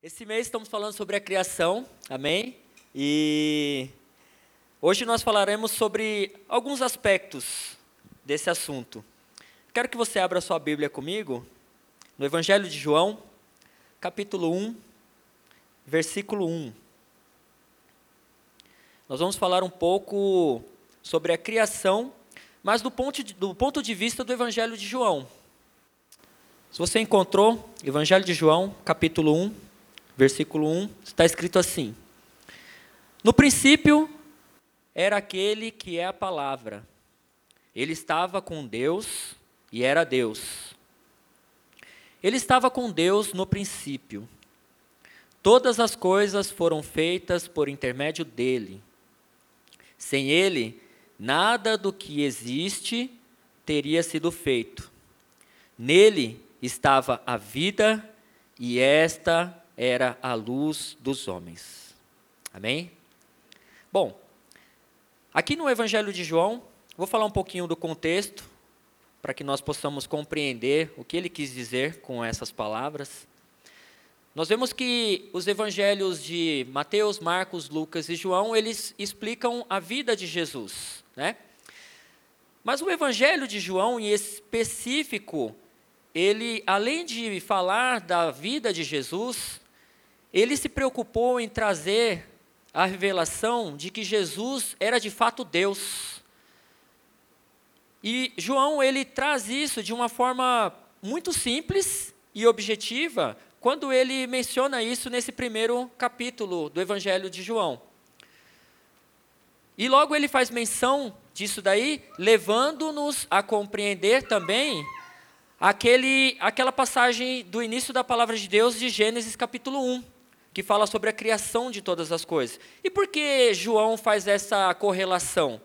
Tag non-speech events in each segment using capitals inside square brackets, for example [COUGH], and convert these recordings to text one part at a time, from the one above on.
Esse mês estamos falando sobre a criação, amém? E hoje nós falaremos sobre alguns aspectos desse assunto. Quero que você abra sua Bíblia comigo no Evangelho de João, capítulo 1, versículo 1. Nós vamos falar um pouco sobre a criação, mas do ponto de, do ponto de vista do Evangelho de João. Se você encontrou, Evangelho de João, capítulo 1, versículo 1, está escrito assim: No princípio era aquele que é a palavra. Ele estava com Deus e era Deus. Ele estava com Deus no princípio. Todas as coisas foram feitas por intermédio dele. Sem ele, nada do que existe teria sido feito. Nele estava a vida, e esta era a luz dos homens. Amém? Bom, aqui no Evangelho de João, vou falar um pouquinho do contexto, para que nós possamos compreender o que ele quis dizer com essas palavras. Nós vemos que os evangelhos de Mateus, Marcos, Lucas e João, eles explicam a vida de Jesus, né? Mas o evangelho de João em específico, ele além de falar da vida de Jesus, ele se preocupou em trazer a revelação de que Jesus era de fato Deus. E João ele traz isso de uma forma muito simples e objetiva quando ele menciona isso nesse primeiro capítulo do Evangelho de João. E logo ele faz menção disso daí, levando-nos a compreender também aquele, aquela passagem do início da palavra de Deus de Gênesis capítulo 1, que fala sobre a criação de todas as coisas. E por que João faz essa correlação?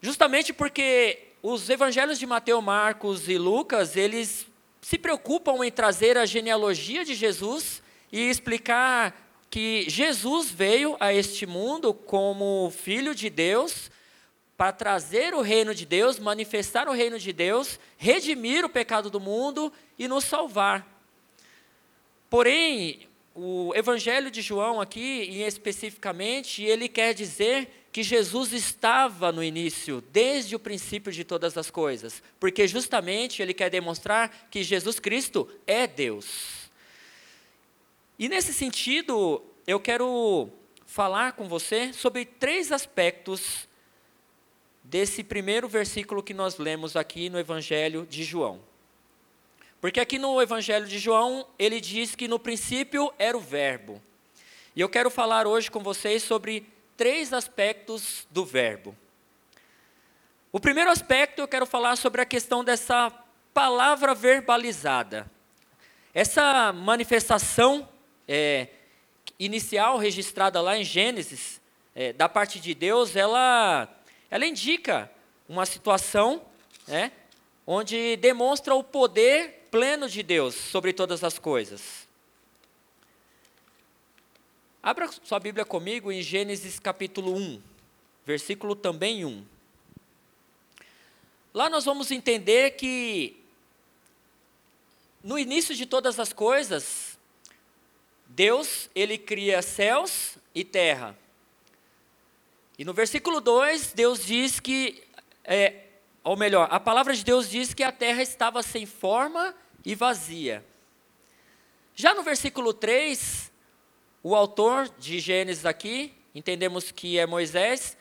Justamente porque os evangelhos de Mateus, Marcos e Lucas, eles se preocupam em trazer a genealogia de Jesus e explicar que Jesus veio a este mundo como filho de Deus para trazer o reino de Deus, manifestar o reino de Deus, redimir o pecado do mundo e nos salvar. Porém, o Evangelho de João aqui, especificamente, ele quer dizer que Jesus estava no início, desde o princípio de todas as coisas, porque justamente ele quer demonstrar que Jesus Cristo é Deus. E nesse sentido, eu quero falar com você sobre três aspectos desse primeiro versículo que nós lemos aqui no Evangelho de João. Porque aqui no Evangelho de João, ele diz que no princípio era o Verbo. E eu quero falar hoje com vocês sobre três aspectos do verbo. O primeiro aspecto eu quero falar sobre a questão dessa palavra verbalizada. Essa manifestação é, inicial registrada lá em Gênesis, é, da parte de Deus, ela, ela indica uma situação né, onde demonstra o poder pleno de Deus sobre todas as coisas. Abra sua Bíblia comigo em Gênesis capítulo 1, versículo também 1. Lá nós vamos entender que no início de todas as coisas, Deus, ele cria céus e terra. E no versículo 2, Deus diz que, é, ou melhor, a palavra de Deus diz que a terra estava sem forma e vazia. Já no versículo 3, o autor de Gênesis aqui, entendemos que é Moisés,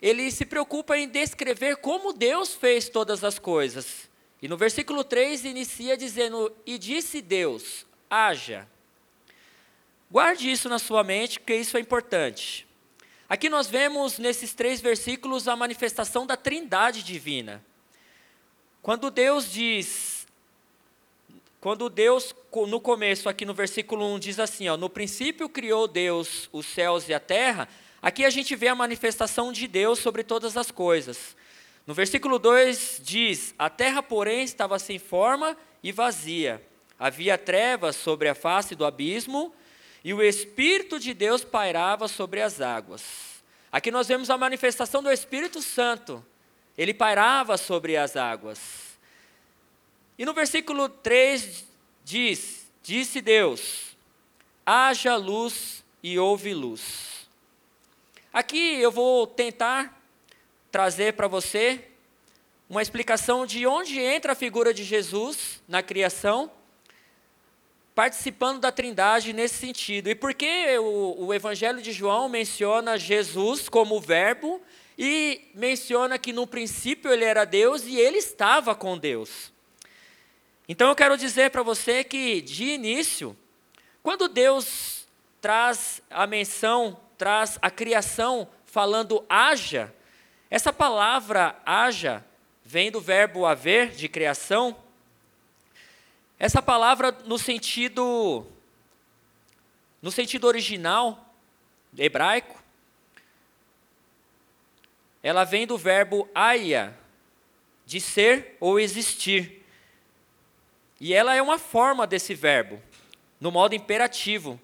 ele se preocupa em descrever como Deus fez todas as coisas. E no versículo 3 inicia dizendo: E disse Deus, haja. Guarde isso na sua mente, porque isso é importante. Aqui nós vemos nesses três versículos a manifestação da trindade divina. Quando Deus diz, quando Deus, no começo, aqui no versículo 1, diz assim: ó, No princípio criou Deus os céus e a terra, aqui a gente vê a manifestação de Deus sobre todas as coisas. No versículo 2 diz: A terra, porém, estava sem forma e vazia. Havia trevas sobre a face do abismo, e o Espírito de Deus pairava sobre as águas. Aqui nós vemos a manifestação do Espírito Santo. Ele pairava sobre as águas. E no versículo 3 diz: Disse Deus: haja luz e houve luz. Aqui eu vou tentar trazer para você uma explicação de onde entra a figura de Jesus na criação, participando da Trindade nesse sentido. E por que o, o Evangelho de João menciona Jesus como Verbo e menciona que no princípio ele era Deus e ele estava com Deus? Então eu quero dizer para você que, de início, quando Deus traz a menção, traz a criação falando haja, essa palavra haja vem do verbo haver, de criação. Essa palavra no sentido no sentido original hebraico, ela vem do verbo aia, de ser ou existir. E ela é uma forma desse verbo, no modo imperativo,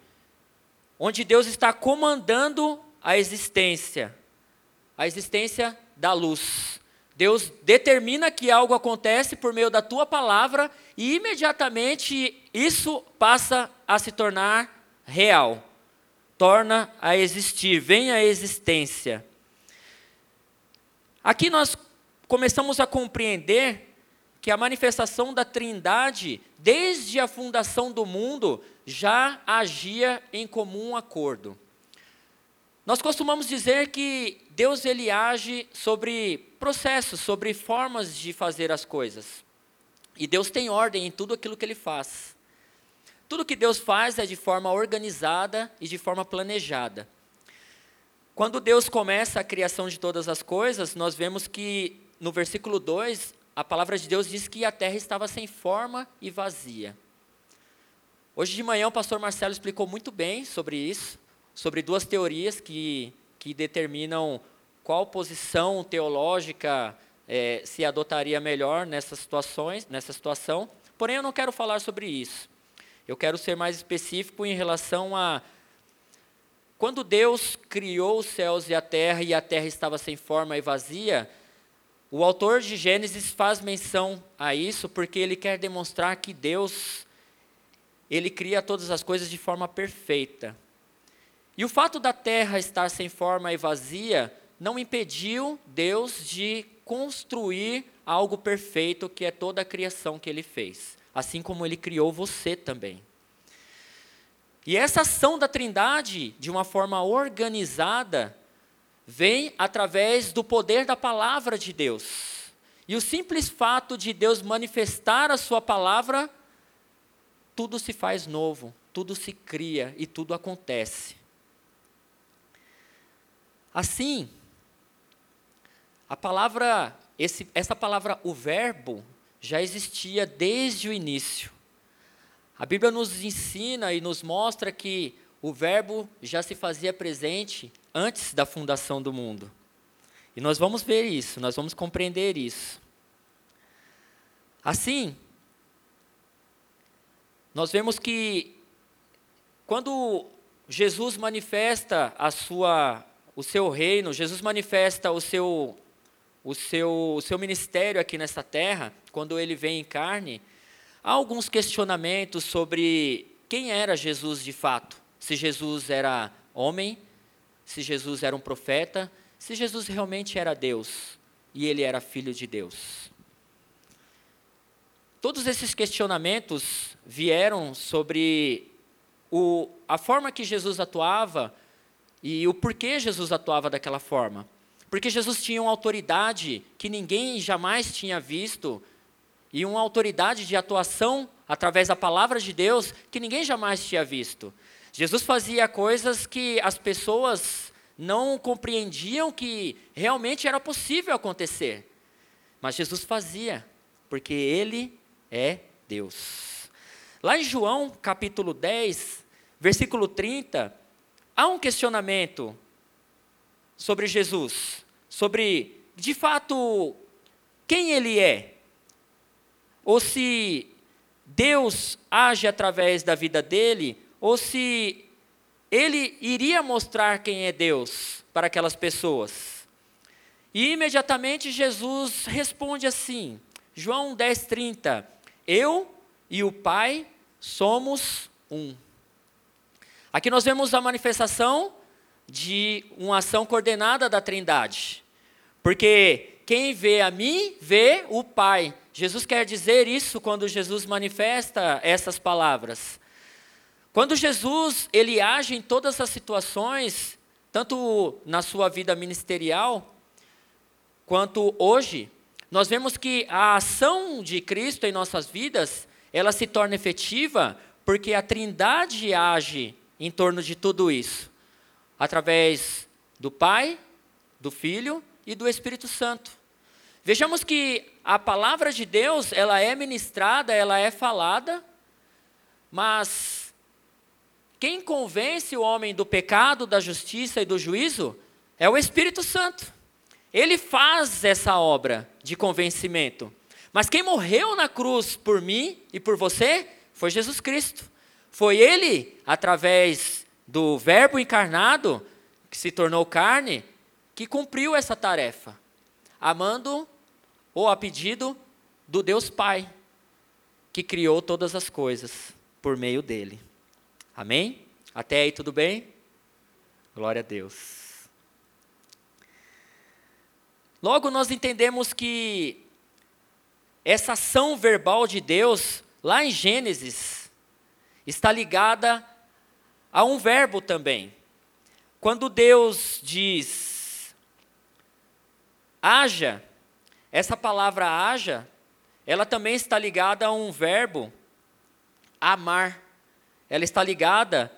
onde Deus está comandando a existência, a existência da luz. Deus determina que algo acontece por meio da tua palavra e imediatamente isso passa a se tornar real, torna a existir, vem a existência. Aqui nós começamos a compreender que a manifestação da Trindade, desde a fundação do mundo, já agia em comum acordo. Nós costumamos dizer que Deus ele age sobre processos, sobre formas de fazer as coisas. E Deus tem ordem em tudo aquilo que ele faz. Tudo que Deus faz é de forma organizada e de forma planejada. Quando Deus começa a criação de todas as coisas, nós vemos que no versículo 2, a palavra de Deus diz que a terra estava sem forma e vazia. Hoje de manhã o pastor Marcelo explicou muito bem sobre isso, sobre duas teorias que, que determinam qual posição teológica é, se adotaria melhor nessas situações, nessa situação. Porém, eu não quero falar sobre isso. Eu quero ser mais específico em relação a quando Deus criou os céus e a terra e a terra estava sem forma e vazia, o autor de Gênesis faz menção a isso porque ele quer demonstrar que Deus ele cria todas as coisas de forma perfeita. E o fato da terra estar sem forma e vazia não impediu Deus de construir algo perfeito que é toda a criação que ele fez, assim como ele criou você também. E essa ação da Trindade, de uma forma organizada, vem através do poder da palavra de Deus. E o simples fato de Deus manifestar a sua palavra, tudo se faz novo, tudo se cria e tudo acontece. Assim, a palavra, esse, essa palavra, o verbo, já existia desde o início. A Bíblia nos ensina e nos mostra que o verbo já se fazia presente antes da fundação do mundo. E nós vamos ver isso, nós vamos compreender isso. Assim, nós vemos que quando Jesus manifesta a sua, o seu reino, Jesus manifesta o seu, o seu, o seu ministério aqui nessa terra, quando ele vem em carne, há alguns questionamentos sobre quem era Jesus de fato. Se Jesus era homem, se Jesus era um profeta, se Jesus realmente era Deus e ele era filho de Deus. Todos esses questionamentos vieram sobre o, a forma que Jesus atuava e o porquê Jesus atuava daquela forma. Porque Jesus tinha uma autoridade que ninguém jamais tinha visto e uma autoridade de atuação através da palavra de Deus que ninguém jamais tinha visto. Jesus fazia coisas que as pessoas não compreendiam que realmente era possível acontecer. Mas Jesus fazia, porque Ele é Deus. Lá em João, capítulo 10, versículo 30, há um questionamento sobre Jesus, sobre, de fato, quem ele é. Ou se Deus age através da vida dele, ou se ele iria mostrar quem é Deus para aquelas pessoas. E imediatamente Jesus responde assim, João 10,30: Eu e o Pai somos um. Aqui nós vemos a manifestação de uma ação coordenada da Trindade. Porque quem vê a mim, vê o Pai. Jesus quer dizer isso quando Jesus manifesta essas palavras. Quando Jesus ele age em todas as situações, tanto na sua vida ministerial quanto hoje, nós vemos que a ação de Cristo em nossas vidas, ela se torna efetiva porque a Trindade age em torno de tudo isso, através do Pai, do Filho e do Espírito Santo. Vejamos que a palavra de Deus, ela é ministrada, ela é falada, mas quem convence o homem do pecado, da justiça e do juízo é o Espírito Santo. Ele faz essa obra de convencimento. Mas quem morreu na cruz por mim e por você foi Jesus Cristo. Foi ele, através do Verbo encarnado, que se tornou carne, que cumpriu essa tarefa, amando ou a pedido do Deus Pai, que criou todas as coisas por meio dele. Amém? Até aí tudo bem? Glória a Deus. Logo nós entendemos que essa ação verbal de Deus, lá em Gênesis, está ligada a um verbo também. Quando Deus diz haja, essa palavra haja, ela também está ligada a um verbo amar ela está ligada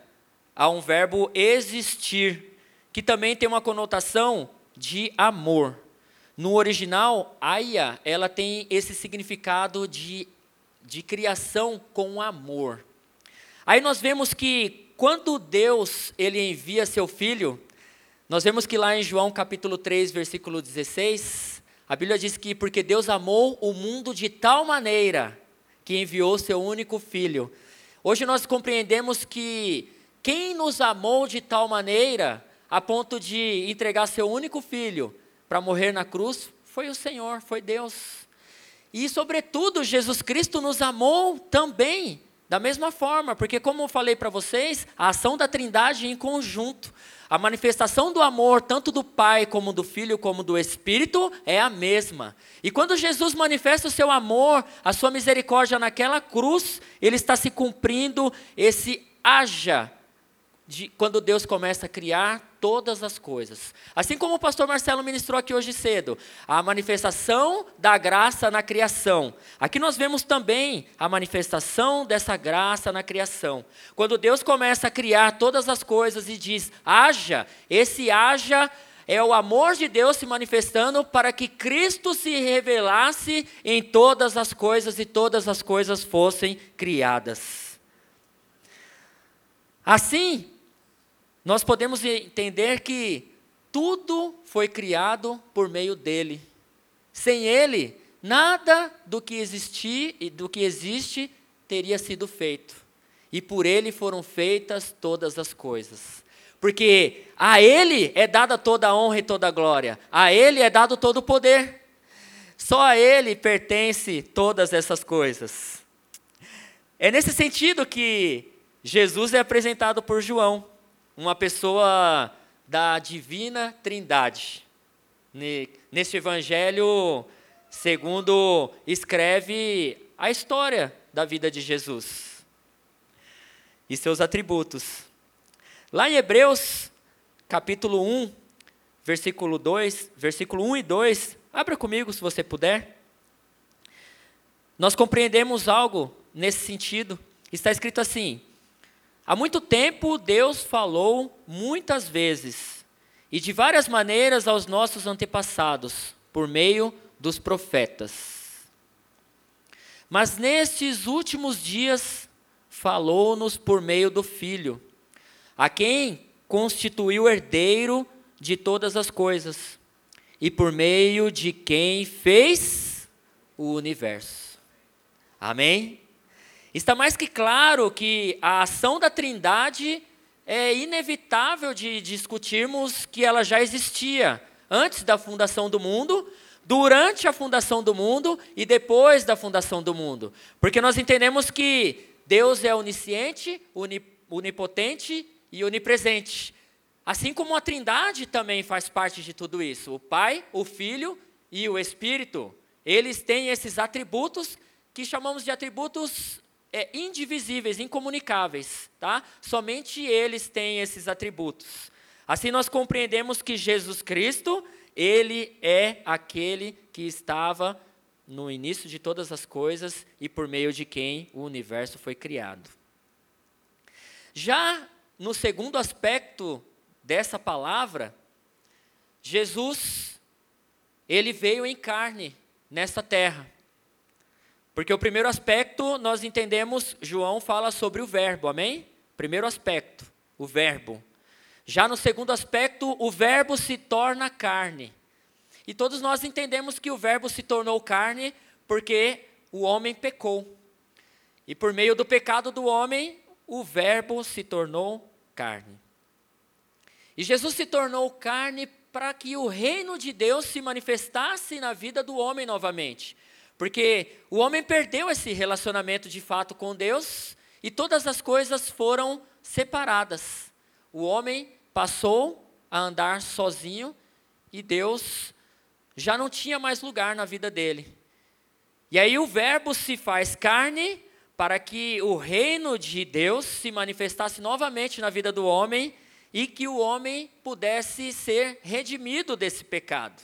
a um verbo existir, que também tem uma conotação de amor. No original, aia, ela tem esse significado de, de criação com amor. Aí nós vemos que quando Deus ele envia seu filho, nós vemos que lá em João capítulo 3, versículo 16, a Bíblia diz que porque Deus amou o mundo de tal maneira que enviou seu único filho, Hoje nós compreendemos que quem nos amou de tal maneira, a ponto de entregar seu único filho para morrer na cruz, foi o Senhor, foi Deus. E, sobretudo, Jesus Cristo nos amou também, da mesma forma, porque, como eu falei para vocês, a ação da Trindade em conjunto, a manifestação do amor, tanto do Pai, como do Filho, como do Espírito, é a mesma. E quando Jesus manifesta o seu amor, a sua misericórdia naquela cruz, ele está se cumprindo esse haja de quando Deus começa a criar todas as coisas. Assim como o pastor Marcelo ministrou aqui hoje cedo, a manifestação da graça na criação. Aqui nós vemos também a manifestação dessa graça na criação. Quando Deus começa a criar todas as coisas e diz: haja, esse haja é o amor de Deus se manifestando para que Cristo se revelasse em todas as coisas e todas as coisas fossem criadas. Assim, nós podemos entender que tudo foi criado por meio dele. Sem ele, nada do que existir e do que existe teria sido feito. E por ele foram feitas todas as coisas. Porque a ele é dada toda a honra e toda a glória. A ele é dado todo o poder. Só a ele pertence todas essas coisas. É nesse sentido que Jesus é apresentado por João uma pessoa da divina trindade. Neste evangelho, segundo escreve a história da vida de Jesus e seus atributos. Lá em Hebreus, capítulo 1, versículo 2, versículo 1 e 2, abra comigo se você puder. Nós compreendemos algo nesse sentido. Está escrito assim: Há muito tempo Deus falou muitas vezes e de várias maneiras aos nossos antepassados, por meio dos profetas. Mas nestes últimos dias, falou-nos por meio do Filho, a quem constituiu herdeiro de todas as coisas, e por meio de quem fez o universo. Amém? Está mais que claro que a ação da Trindade é inevitável de discutirmos que ela já existia antes da fundação do mundo, durante a fundação do mundo e depois da fundação do mundo. Porque nós entendemos que Deus é onisciente, onipotente e onipresente. Assim como a Trindade também faz parte de tudo isso. O Pai, o Filho e o Espírito. Eles têm esses atributos que chamamos de atributos é, indivisíveis, incomunicáveis. Tá? Somente eles têm esses atributos. Assim nós compreendemos que Jesus Cristo, ele é aquele que estava no início de todas as coisas e por meio de quem o universo foi criado. Já no segundo aspecto dessa palavra, Jesus, ele veio em carne nessa terra. Porque o primeiro aspecto nós entendemos, João fala sobre o verbo, amém? Primeiro aspecto, o verbo. Já no segundo aspecto, o verbo se torna carne. E todos nós entendemos que o verbo se tornou carne porque o homem pecou. E por meio do pecado do homem, o verbo se tornou carne. E Jesus se tornou carne para que o reino de Deus se manifestasse na vida do homem novamente. Porque o homem perdeu esse relacionamento de fato com Deus e todas as coisas foram separadas. O homem passou a andar sozinho e Deus já não tinha mais lugar na vida dele. E aí o Verbo se faz carne para que o reino de Deus se manifestasse novamente na vida do homem e que o homem pudesse ser redimido desse pecado.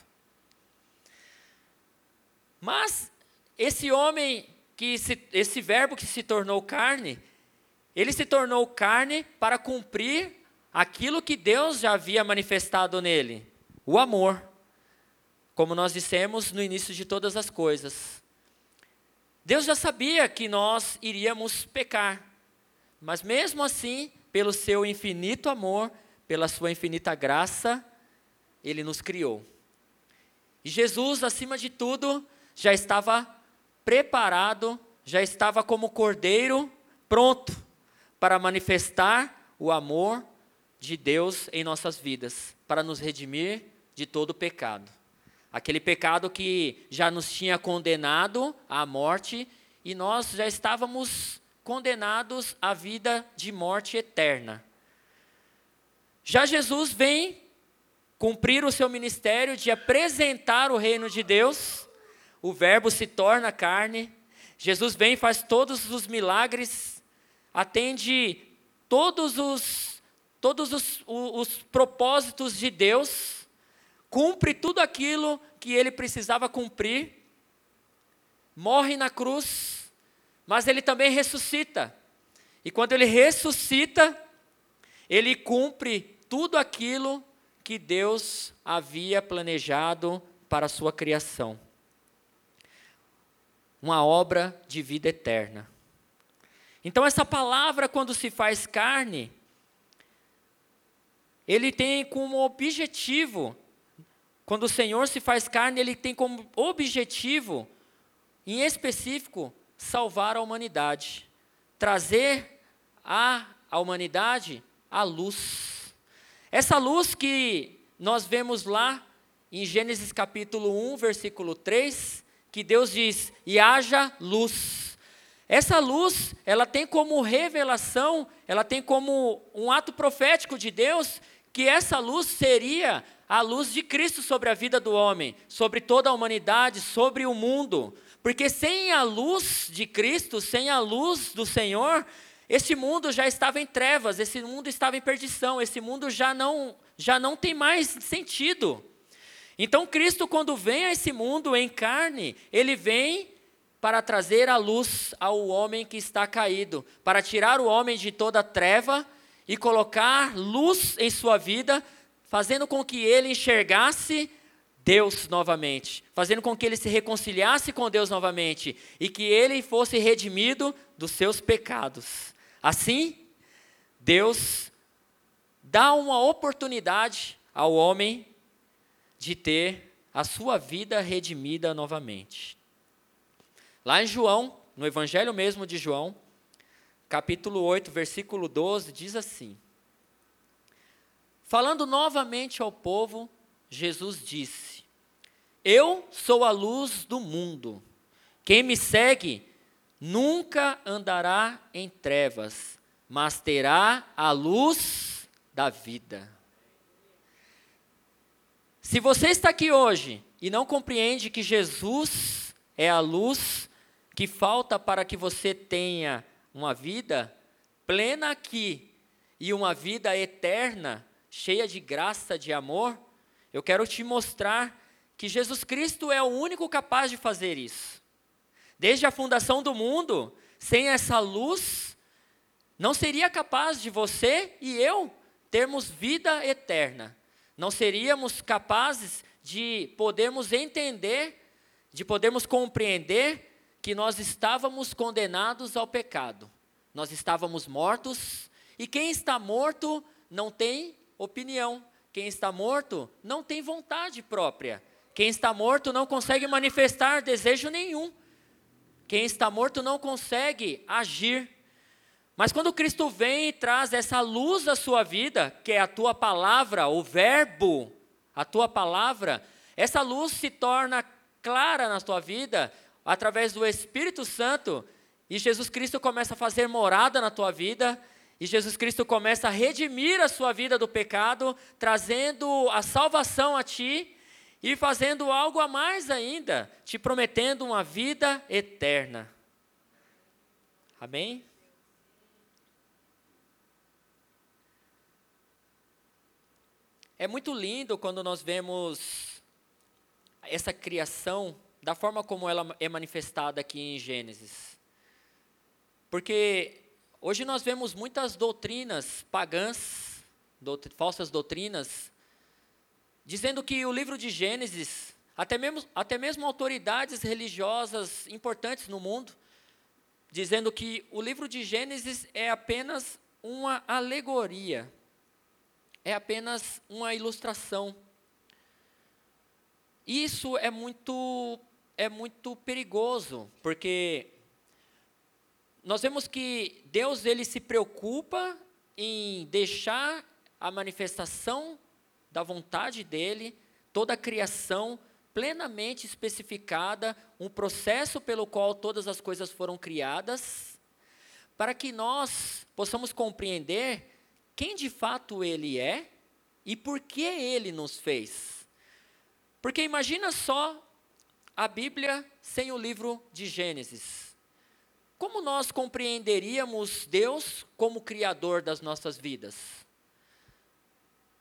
Mas esse homem que se, esse verbo que se tornou carne, ele se tornou carne para cumprir aquilo que Deus já havia manifestado nele, o amor. Como nós dissemos no início de todas as coisas. Deus já sabia que nós iríamos pecar, mas mesmo assim, pelo seu infinito amor, pela sua infinita graça, ele nos criou. E Jesus, acima de tudo, já estava preparado, já estava como cordeiro, pronto para manifestar o amor de Deus em nossas vidas, para nos redimir de todo o pecado. Aquele pecado que já nos tinha condenado à morte e nós já estávamos condenados à vida de morte eterna. Já Jesus vem cumprir o seu ministério de apresentar o reino de Deus, o Verbo se torna carne, Jesus vem, faz todos os milagres, atende todos os, todos os, os, os propósitos de Deus, cumpre tudo aquilo que ele precisava cumprir, morre na cruz, mas ele também ressuscita. E quando ele ressuscita, ele cumpre tudo aquilo que Deus havia planejado para a sua criação. Uma obra de vida eterna. Então, essa palavra, quando se faz carne, ele tem como objetivo quando o Senhor se faz carne, ele tem como objetivo, em específico, salvar a humanidade, trazer a humanidade a luz. Essa luz que nós vemos lá em Gênesis capítulo 1, versículo 3, que Deus diz: "E haja luz". Essa luz, ela tem como revelação, ela tem como um ato profético de Deus que essa luz seria a luz de Cristo sobre a vida do homem, sobre toda a humanidade, sobre o mundo. Porque sem a luz de Cristo, sem a luz do Senhor, esse mundo já estava em trevas, esse mundo estava em perdição, esse mundo já não, já não tem mais sentido. Então Cristo, quando vem a esse mundo em carne, ele vem para trazer a luz ao homem que está caído, para tirar o homem de toda treva e colocar luz em sua vida, fazendo com que ele enxergasse Deus novamente, fazendo com que ele se reconciliasse com Deus novamente e que ele fosse redimido dos seus pecados. Assim, Deus dá uma oportunidade ao homem de ter a sua vida redimida novamente. Lá em João, no Evangelho mesmo de João, capítulo 8, versículo 12, diz assim: Falando novamente ao povo, Jesus disse: Eu sou a luz do mundo. Quem me segue nunca andará em trevas, mas terá a luz da vida. Se você está aqui hoje e não compreende que Jesus é a luz que falta para que você tenha uma vida plena aqui e uma vida eterna, cheia de graça, de amor, eu quero te mostrar que Jesus Cristo é o único capaz de fazer isso. Desde a fundação do mundo, sem essa luz, não seria capaz de você e eu termos vida eterna. Não seríamos capazes de podermos entender, de podermos compreender que nós estávamos condenados ao pecado. Nós estávamos mortos, e quem está morto não tem opinião. Quem está morto não tem vontade própria. Quem está morto não consegue manifestar desejo nenhum. Quem está morto não consegue agir. Mas quando Cristo vem e traz essa luz à sua vida, que é a tua palavra, o Verbo, a tua palavra, essa luz se torna clara na tua vida através do Espírito Santo e Jesus Cristo começa a fazer morada na tua vida e Jesus Cristo começa a redimir a sua vida do pecado, trazendo a salvação a ti e fazendo algo a mais ainda, te prometendo uma vida eterna. Amém? É muito lindo quando nós vemos essa criação da forma como ela é manifestada aqui em Gênesis. Porque hoje nós vemos muitas doutrinas pagãs, dout falsas doutrinas, dizendo que o livro de Gênesis, até mesmo, até mesmo autoridades religiosas importantes no mundo, dizendo que o livro de Gênesis é apenas uma alegoria é apenas uma ilustração. Isso é muito é muito perigoso, porque nós vemos que Deus ele se preocupa em deixar a manifestação da vontade dele, toda a criação plenamente especificada, um processo pelo qual todas as coisas foram criadas, para que nós possamos compreender quem de fato ele é e por que ele nos fez. Porque imagina só a Bíblia sem o livro de Gênesis. Como nós compreenderíamos Deus como Criador das nossas vidas?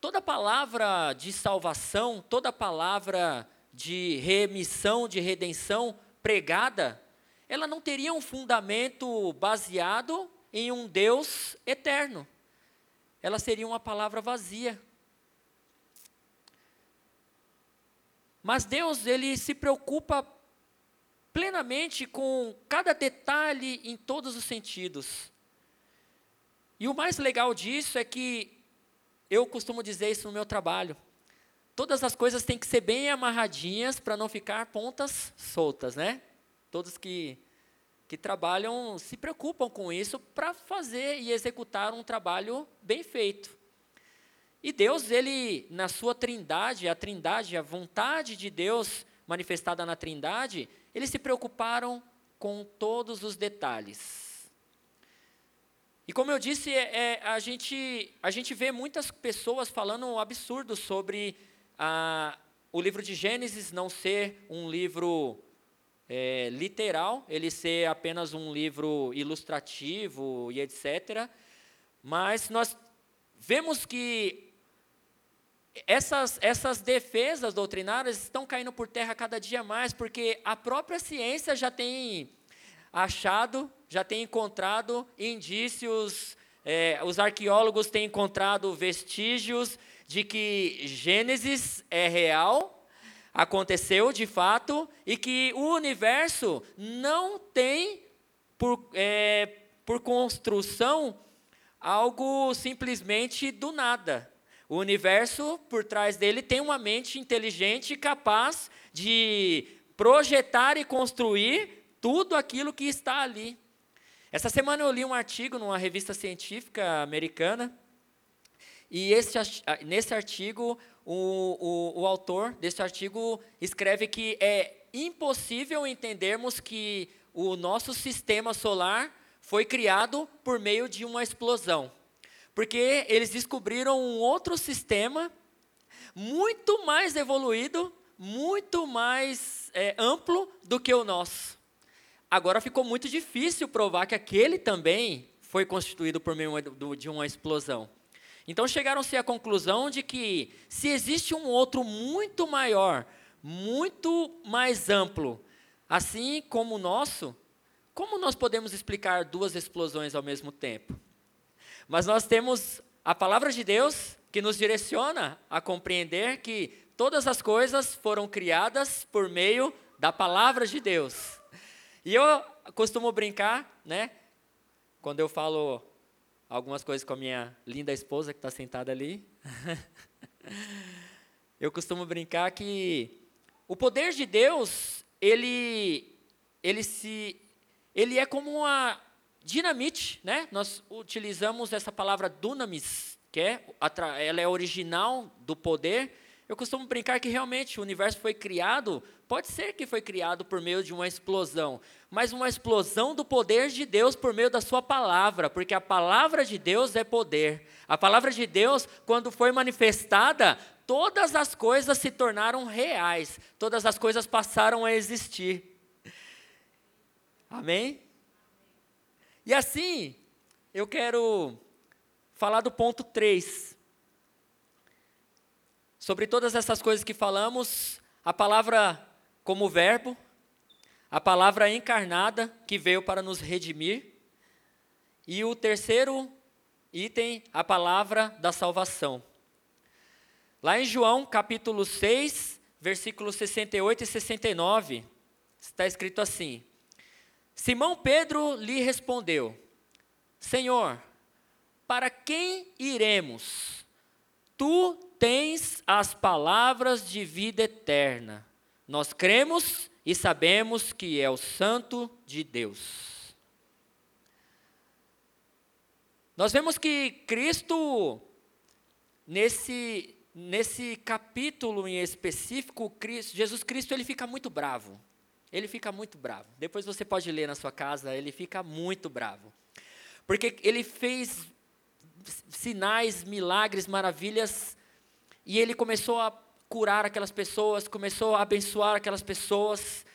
Toda palavra de salvação, toda palavra de remissão, de redenção pregada, ela não teria um fundamento baseado em um Deus eterno ela seria uma palavra vazia. Mas Deus, ele se preocupa plenamente com cada detalhe em todos os sentidos. E o mais legal disso é que eu costumo dizer isso no meu trabalho. Todas as coisas têm que ser bem amarradinhas para não ficar pontas soltas, né? Todos que que trabalham, se preocupam com isso para fazer e executar um trabalho bem feito. E Deus, ele, na sua trindade, a trindade, a vontade de Deus manifestada na trindade, eles se preocuparam com todos os detalhes. E como eu disse, é, é, a, gente, a gente vê muitas pessoas falando um absurdo sobre a, o livro de Gênesis não ser um livro é, literal, ele ser apenas um livro ilustrativo e etc. Mas nós vemos que essas, essas defesas doutrinárias estão caindo por terra cada dia mais, porque a própria ciência já tem achado, já tem encontrado indícios, é, os arqueólogos têm encontrado vestígios de que Gênesis é real, aconteceu de fato e que o universo não tem por, é, por construção algo simplesmente do nada. O universo, por trás dele, tem uma mente inteligente capaz de projetar e construir tudo aquilo que está ali. Essa semana eu li um artigo numa revista científica americana, e esse, nesse artigo, o, o, o autor desse artigo escreve que é impossível entendermos que o nosso sistema solar foi criado por meio de uma explosão. Porque eles descobriram um outro sistema muito mais evoluído, muito mais é, amplo do que o nosso. Agora ficou muito difícil provar que aquele também foi constituído por meio de uma explosão. Então chegaram-se à conclusão de que se existe um outro muito maior, muito mais amplo, assim como o nosso, como nós podemos explicar duas explosões ao mesmo tempo? Mas nós temos a palavra de Deus que nos direciona a compreender que todas as coisas foram criadas por meio da palavra de Deus. E eu costumo brincar, né? Quando eu falo algumas coisas com a minha linda esposa que está sentada ali. [LAUGHS] eu costumo brincar que o poder de Deus, ele, ele, se, ele é como uma dinamite, né? Nós utilizamos essa palavra dunamis, que é, ela é original do poder, eu costumo brincar que realmente o universo foi criado, pode ser que foi criado por meio de uma explosão, mas uma explosão do poder de Deus por meio da sua palavra, porque a palavra de Deus é poder. A palavra de Deus, quando foi manifestada, todas as coisas se tornaram reais, todas as coisas passaram a existir. Amém? E assim, eu quero falar do ponto 3 Sobre todas essas coisas que falamos, a palavra como verbo, a palavra encarnada que veio para nos redimir, e o terceiro item, a palavra da salvação. Lá em João, capítulo 6, versículos 68 e 69, está escrito assim: Simão Pedro lhe respondeu: Senhor, para quem iremos? Tu tens as palavras de vida eterna. Nós cremos e sabemos que é o Santo de Deus. Nós vemos que Cristo, nesse, nesse capítulo em específico, Cristo, Jesus Cristo ele fica muito bravo. Ele fica muito bravo. Depois você pode ler na sua casa, ele fica muito bravo. Porque ele fez sinais, milagres, maravilhas e ele começou a curar aquelas pessoas, começou a abençoar aquelas pessoas.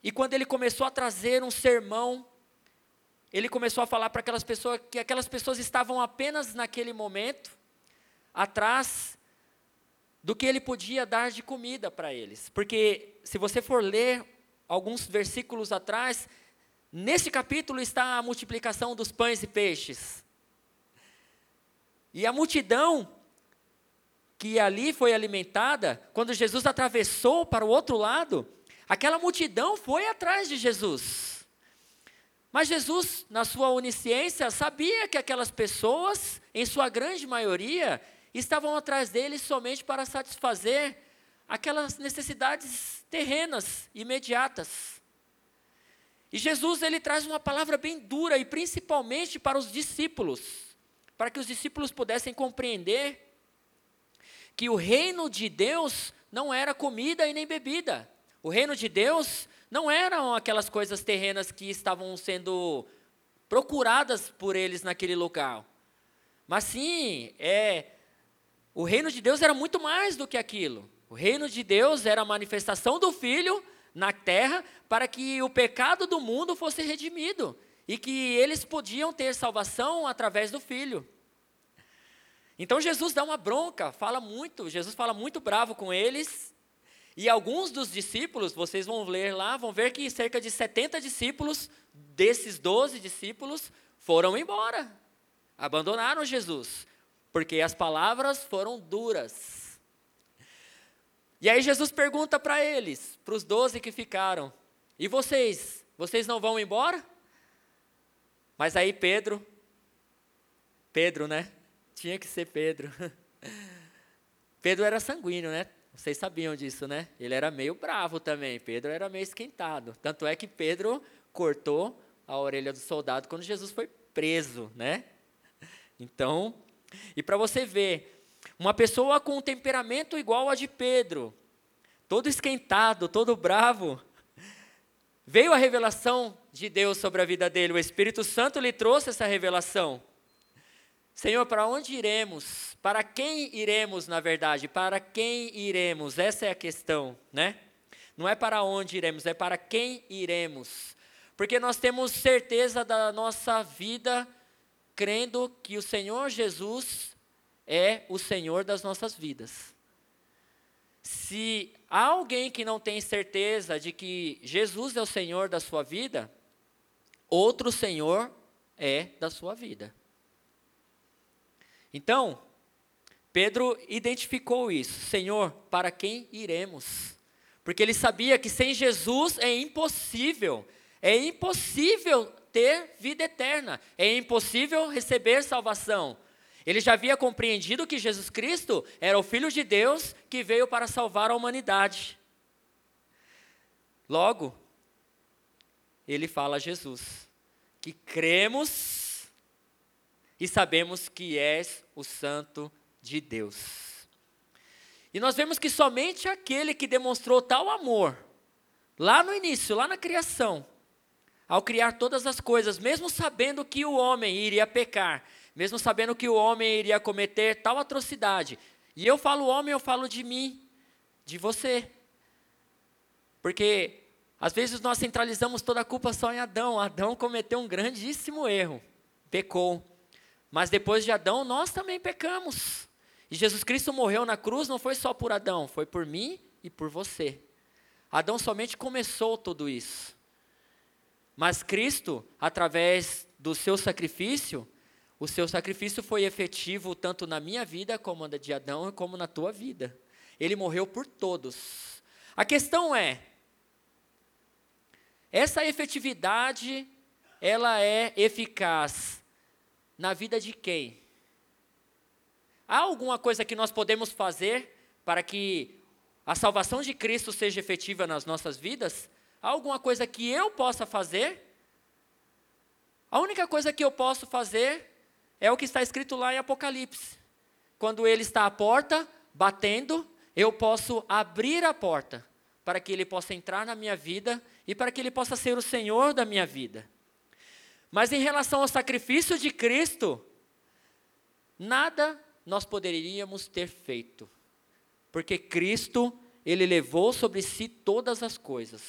E quando ele começou a trazer um sermão, ele começou a falar para aquelas pessoas que aquelas pessoas estavam apenas naquele momento atrás do que ele podia dar de comida para eles. Porque se você for ler alguns versículos atrás, nesse capítulo está a multiplicação dos pães e peixes. E a multidão que ali foi alimentada, quando Jesus atravessou para o outro lado, aquela multidão foi atrás de Jesus. Mas Jesus, na sua onisciência, sabia que aquelas pessoas, em sua grande maioria, estavam atrás dele somente para satisfazer aquelas necessidades terrenas, imediatas. E Jesus ele traz uma palavra bem dura e principalmente para os discípulos, para que os discípulos pudessem compreender que o reino de Deus não era comida e nem bebida. O reino de Deus não eram aquelas coisas terrenas que estavam sendo procuradas por eles naquele lugar. Mas sim, é o reino de Deus era muito mais do que aquilo. O reino de Deus era a manifestação do filho na terra para que o pecado do mundo fosse redimido e que eles podiam ter salvação através do filho. Então Jesus dá uma bronca, fala muito, Jesus fala muito bravo com eles. E alguns dos discípulos, vocês vão ler lá, vão ver que cerca de 70 discípulos, desses 12 discípulos, foram embora. Abandonaram Jesus, porque as palavras foram duras. E aí Jesus pergunta para eles, para os 12 que ficaram: "E vocês, vocês não vão embora?" Mas aí Pedro, Pedro, né? Tinha que ser Pedro. [LAUGHS] Pedro era sanguíneo, né? Vocês sabiam disso, né? Ele era meio bravo também. Pedro era meio esquentado. Tanto é que Pedro cortou a orelha do soldado quando Jesus foi preso, né? [LAUGHS] Então, e para você ver, uma pessoa com um temperamento igual a de Pedro, todo esquentado, todo bravo, veio a revelação de Deus sobre a vida dele. O Espírito Santo lhe trouxe essa revelação. Senhor, para onde iremos? Para quem iremos, na verdade? Para quem iremos? Essa é a questão, né? Não é para onde iremos, é para quem iremos. Porque nós temos certeza da nossa vida crendo que o Senhor Jesus é o Senhor das nossas vidas. Se há alguém que não tem certeza de que Jesus é o Senhor da sua vida, outro Senhor é da sua vida. Então, Pedro identificou isso. Senhor, para quem iremos? Porque ele sabia que sem Jesus é impossível, é impossível ter vida eterna, é impossível receber salvação. Ele já havia compreendido que Jesus Cristo era o Filho de Deus que veio para salvar a humanidade. Logo, ele fala a Jesus que cremos e sabemos que és o Santo de Deus. E nós vemos que somente aquele que demonstrou tal amor, lá no início, lá na criação, ao criar todas as coisas, mesmo sabendo que o homem iria pecar, mesmo sabendo que o homem iria cometer tal atrocidade. E eu falo homem, eu falo de mim, de você. Porque às vezes nós centralizamos toda a culpa só em Adão. Adão cometeu um grandíssimo erro, pecou. Mas depois de Adão, nós também pecamos. E Jesus Cristo morreu na cruz não foi só por Adão, foi por mim e por você. Adão somente começou tudo isso. Mas Cristo, através do seu sacrifício, o seu sacrifício foi efetivo tanto na minha vida como na de Adão, como na tua vida. Ele morreu por todos. A questão é, essa efetividade, ela é eficaz na vida de quem? Há alguma coisa que nós podemos fazer para que a salvação de Cristo seja efetiva nas nossas vidas? Há alguma coisa que eu possa fazer? A única coisa que eu posso fazer é o que está escrito lá em Apocalipse. Quando ele está à porta, batendo, eu posso abrir a porta para que ele possa entrar na minha vida e para que ele possa ser o Senhor da minha vida. Mas em relação ao sacrifício de Cristo, nada nós poderíamos ter feito. Porque Cristo, ele levou sobre si todas as coisas.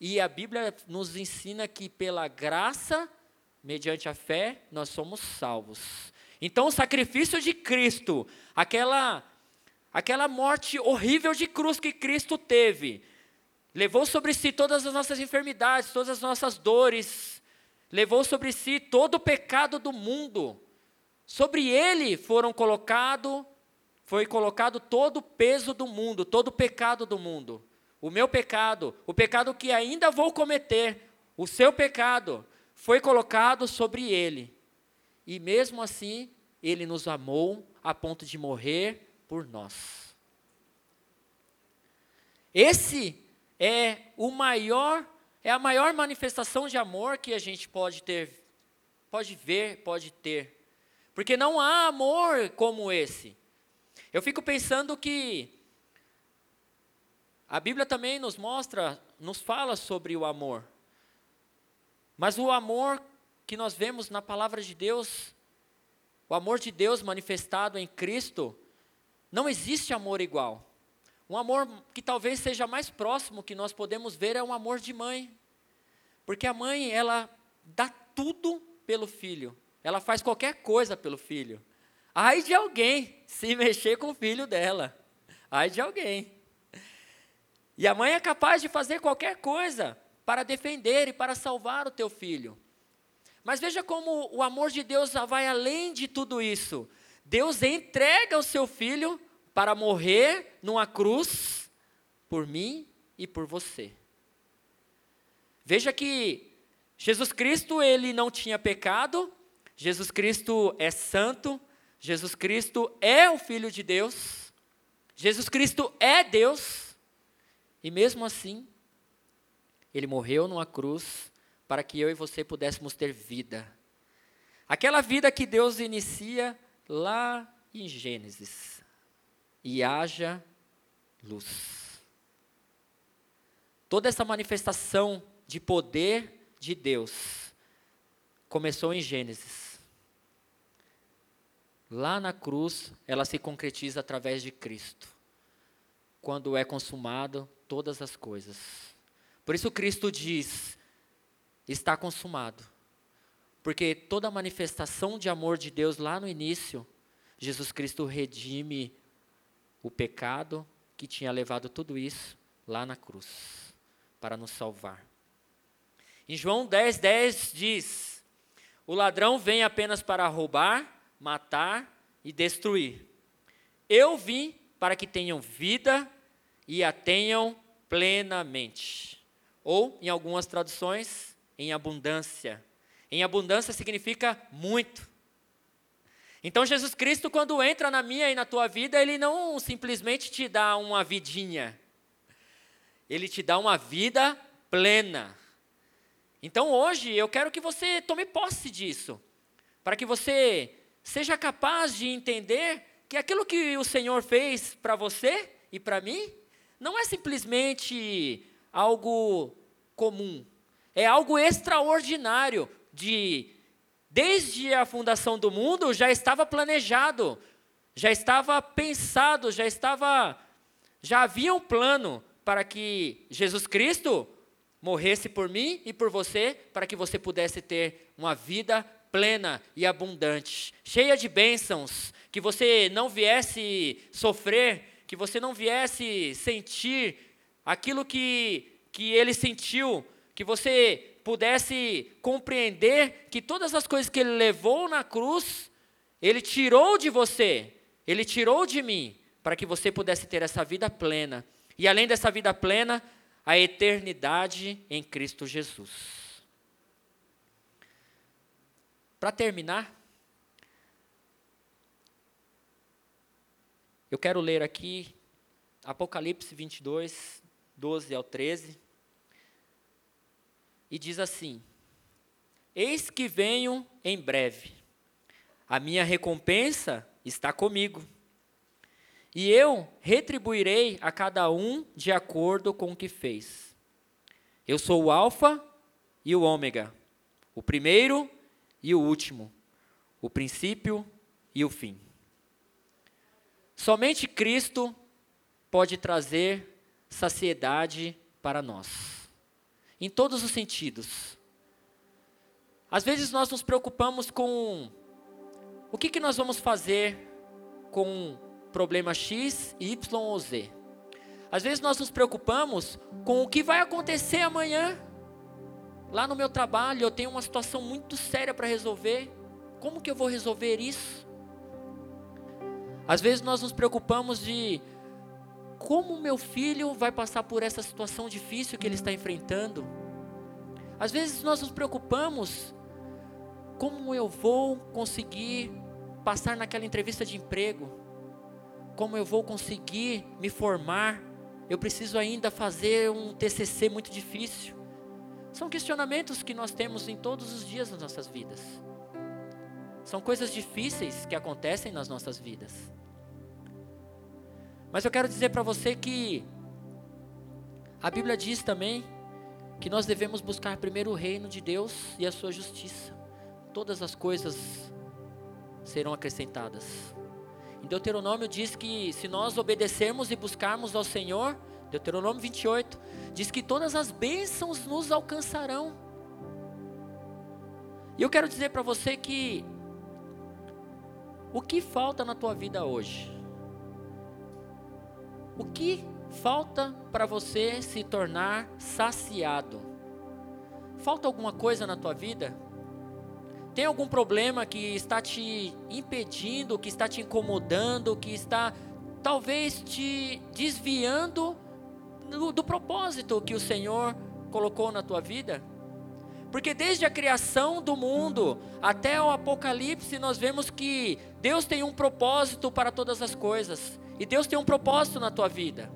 E a Bíblia nos ensina que pela graça, mediante a fé, nós somos salvos. Então o sacrifício de Cristo, aquela aquela morte horrível de cruz que Cristo teve, levou sobre si todas as nossas enfermidades, todas as nossas dores, levou sobre si todo o pecado do mundo. Sobre ele foram colocado, foi colocado todo o peso do mundo, todo o pecado do mundo. O meu pecado, o pecado que ainda vou cometer, o seu pecado, foi colocado sobre ele. E mesmo assim, ele nos amou a ponto de morrer por nós. Esse é o maior é a maior manifestação de amor que a gente pode ter, pode ver, pode ter. Porque não há amor como esse. Eu fico pensando que a Bíblia também nos mostra, nos fala sobre o amor. Mas o amor que nós vemos na palavra de Deus, o amor de Deus manifestado em Cristo, não existe amor igual. Um amor que talvez seja mais próximo que nós podemos ver é um amor de mãe. Porque a mãe, ela dá tudo pelo filho. Ela faz qualquer coisa pelo filho. Ai de alguém se [LAUGHS] mexer com o filho dela. Ai de alguém. E a mãe é capaz de fazer qualquer coisa para defender e para salvar o teu filho. Mas veja como o amor de Deus vai além de tudo isso. Deus entrega o seu filho para morrer numa cruz por mim e por você. Veja que Jesus Cristo, ele não tinha pecado, Jesus Cristo é santo, Jesus Cristo é o Filho de Deus, Jesus Cristo é Deus, e mesmo assim, ele morreu numa cruz para que eu e você pudéssemos ter vida. Aquela vida que Deus inicia lá em Gênesis. E haja luz. Toda essa manifestação de poder de Deus começou em Gênesis. Lá na cruz, ela se concretiza através de Cristo. Quando é consumado todas as coisas. Por isso Cristo diz: está consumado. Porque toda manifestação de amor de Deus lá no início, Jesus Cristo redime o pecado que tinha levado tudo isso lá na cruz, para nos salvar. Em João 10, 10 diz: O ladrão vem apenas para roubar, matar e destruir. Eu vim para que tenham vida e a tenham plenamente. Ou, em algumas traduções, em abundância. Em abundância significa muito. Então, Jesus Cristo, quando entra na minha e na tua vida, ele não simplesmente te dá uma vidinha, ele te dá uma vida plena. Então, hoje, eu quero que você tome posse disso, para que você seja capaz de entender que aquilo que o Senhor fez para você e para mim não é simplesmente algo comum, é algo extraordinário de desde a fundação do mundo já estava planejado, já estava pensado, já estava já havia um plano para que Jesus Cristo morresse por mim e por você, para que você pudesse ter uma vida plena e abundante, cheia de bênçãos, que você não viesse sofrer, que você não viesse sentir aquilo que, que ele sentiu, que você pudesse compreender que todas as coisas que ele levou na cruz, ele tirou de você, ele tirou de mim, para que você pudesse ter essa vida plena. E além dessa vida plena, a eternidade em Cristo Jesus. Para terminar, eu quero ler aqui Apocalipse 22, 12 ao 13 e diz assim: Eis que venho em breve, a minha recompensa está comigo, e eu retribuirei a cada um de acordo com o que fez. Eu sou o Alfa e o Ômega, o primeiro e o último, o princípio e o fim. Somente Cristo pode trazer saciedade para nós em todos os sentidos. Às vezes nós nos preocupamos com o que, que nós vamos fazer com problema X, Y ou Z. Às vezes nós nos preocupamos com o que vai acontecer amanhã. Lá no meu trabalho eu tenho uma situação muito séria para resolver. Como que eu vou resolver isso? Às vezes nós nos preocupamos de como meu filho vai passar por essa situação difícil que ele está enfrentando. Às vezes nós nos preocupamos como eu vou conseguir passar naquela entrevista de emprego, como eu vou conseguir me formar. Eu preciso ainda fazer um TCC muito difícil. São questionamentos que nós temos em todos os dias das nossas vidas. São coisas difíceis que acontecem nas nossas vidas. Mas eu quero dizer para você que a Bíblia diz também que nós devemos buscar primeiro o reino de Deus e a sua justiça. Todas as coisas serão acrescentadas. Em Deuteronômio diz que se nós obedecermos e buscarmos ao Senhor, Deuteronômio 28, diz que todas as bênçãos nos alcançarão. E eu quero dizer para você que o que falta na tua vida hoje? O que falta para você se tornar saciado? Falta alguma coisa na tua vida? Tem algum problema que está te impedindo, que está te incomodando, que está talvez te desviando do, do propósito que o Senhor colocou na tua vida? Porque desde a criação do mundo até o Apocalipse, nós vemos que Deus tem um propósito para todas as coisas. E Deus tem um propósito na tua vida.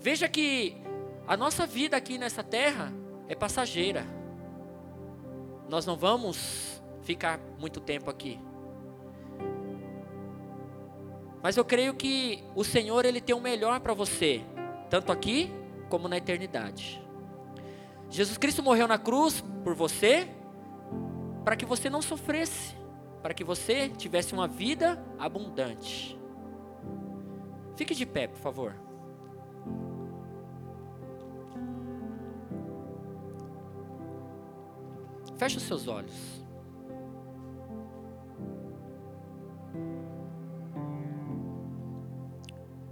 Veja que a nossa vida aqui nessa terra é passageira. Nós não vamos ficar muito tempo aqui. Mas eu creio que o Senhor ele tem o melhor para você, tanto aqui como na eternidade. Jesus Cristo morreu na cruz por você, para que você não sofresse, para que você tivesse uma vida abundante. Fique de pé, por favor. Feche os seus olhos.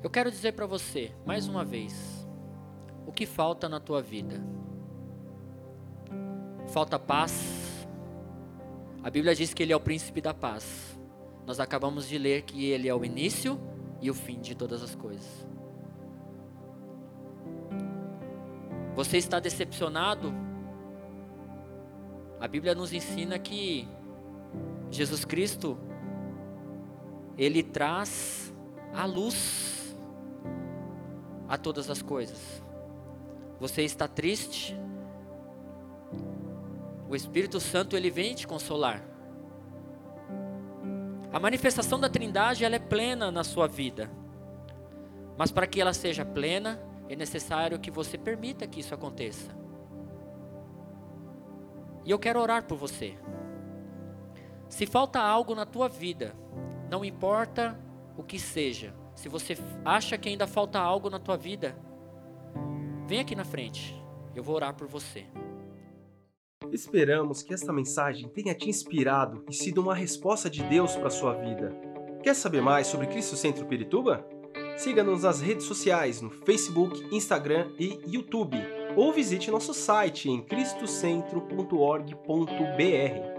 Eu quero dizer para você, mais uma vez, o que falta na tua vida. Falta paz. A Bíblia diz que Ele é o príncipe da paz. Nós acabamos de ler que Ele é o início e o fim de todas as coisas. Você está decepcionado? A Bíblia nos ensina que Jesus Cristo, Ele traz a luz a todas as coisas. Você está triste? O Espírito Santo ele vem te consolar. A manifestação da Trindade ela é plena na sua vida. Mas para que ela seja plena, é necessário que você permita que isso aconteça. E eu quero orar por você. Se falta algo na tua vida, não importa o que seja, se você acha que ainda falta algo na tua vida, vem aqui na frente. Eu vou orar por você. Esperamos que esta mensagem tenha te inspirado e sido uma resposta de Deus para a sua vida. Quer saber mais sobre Cristo Centro Pirituba? Siga-nos nas redes sociais no Facebook, Instagram e YouTube, ou visite nosso site em cristocentro.org.br.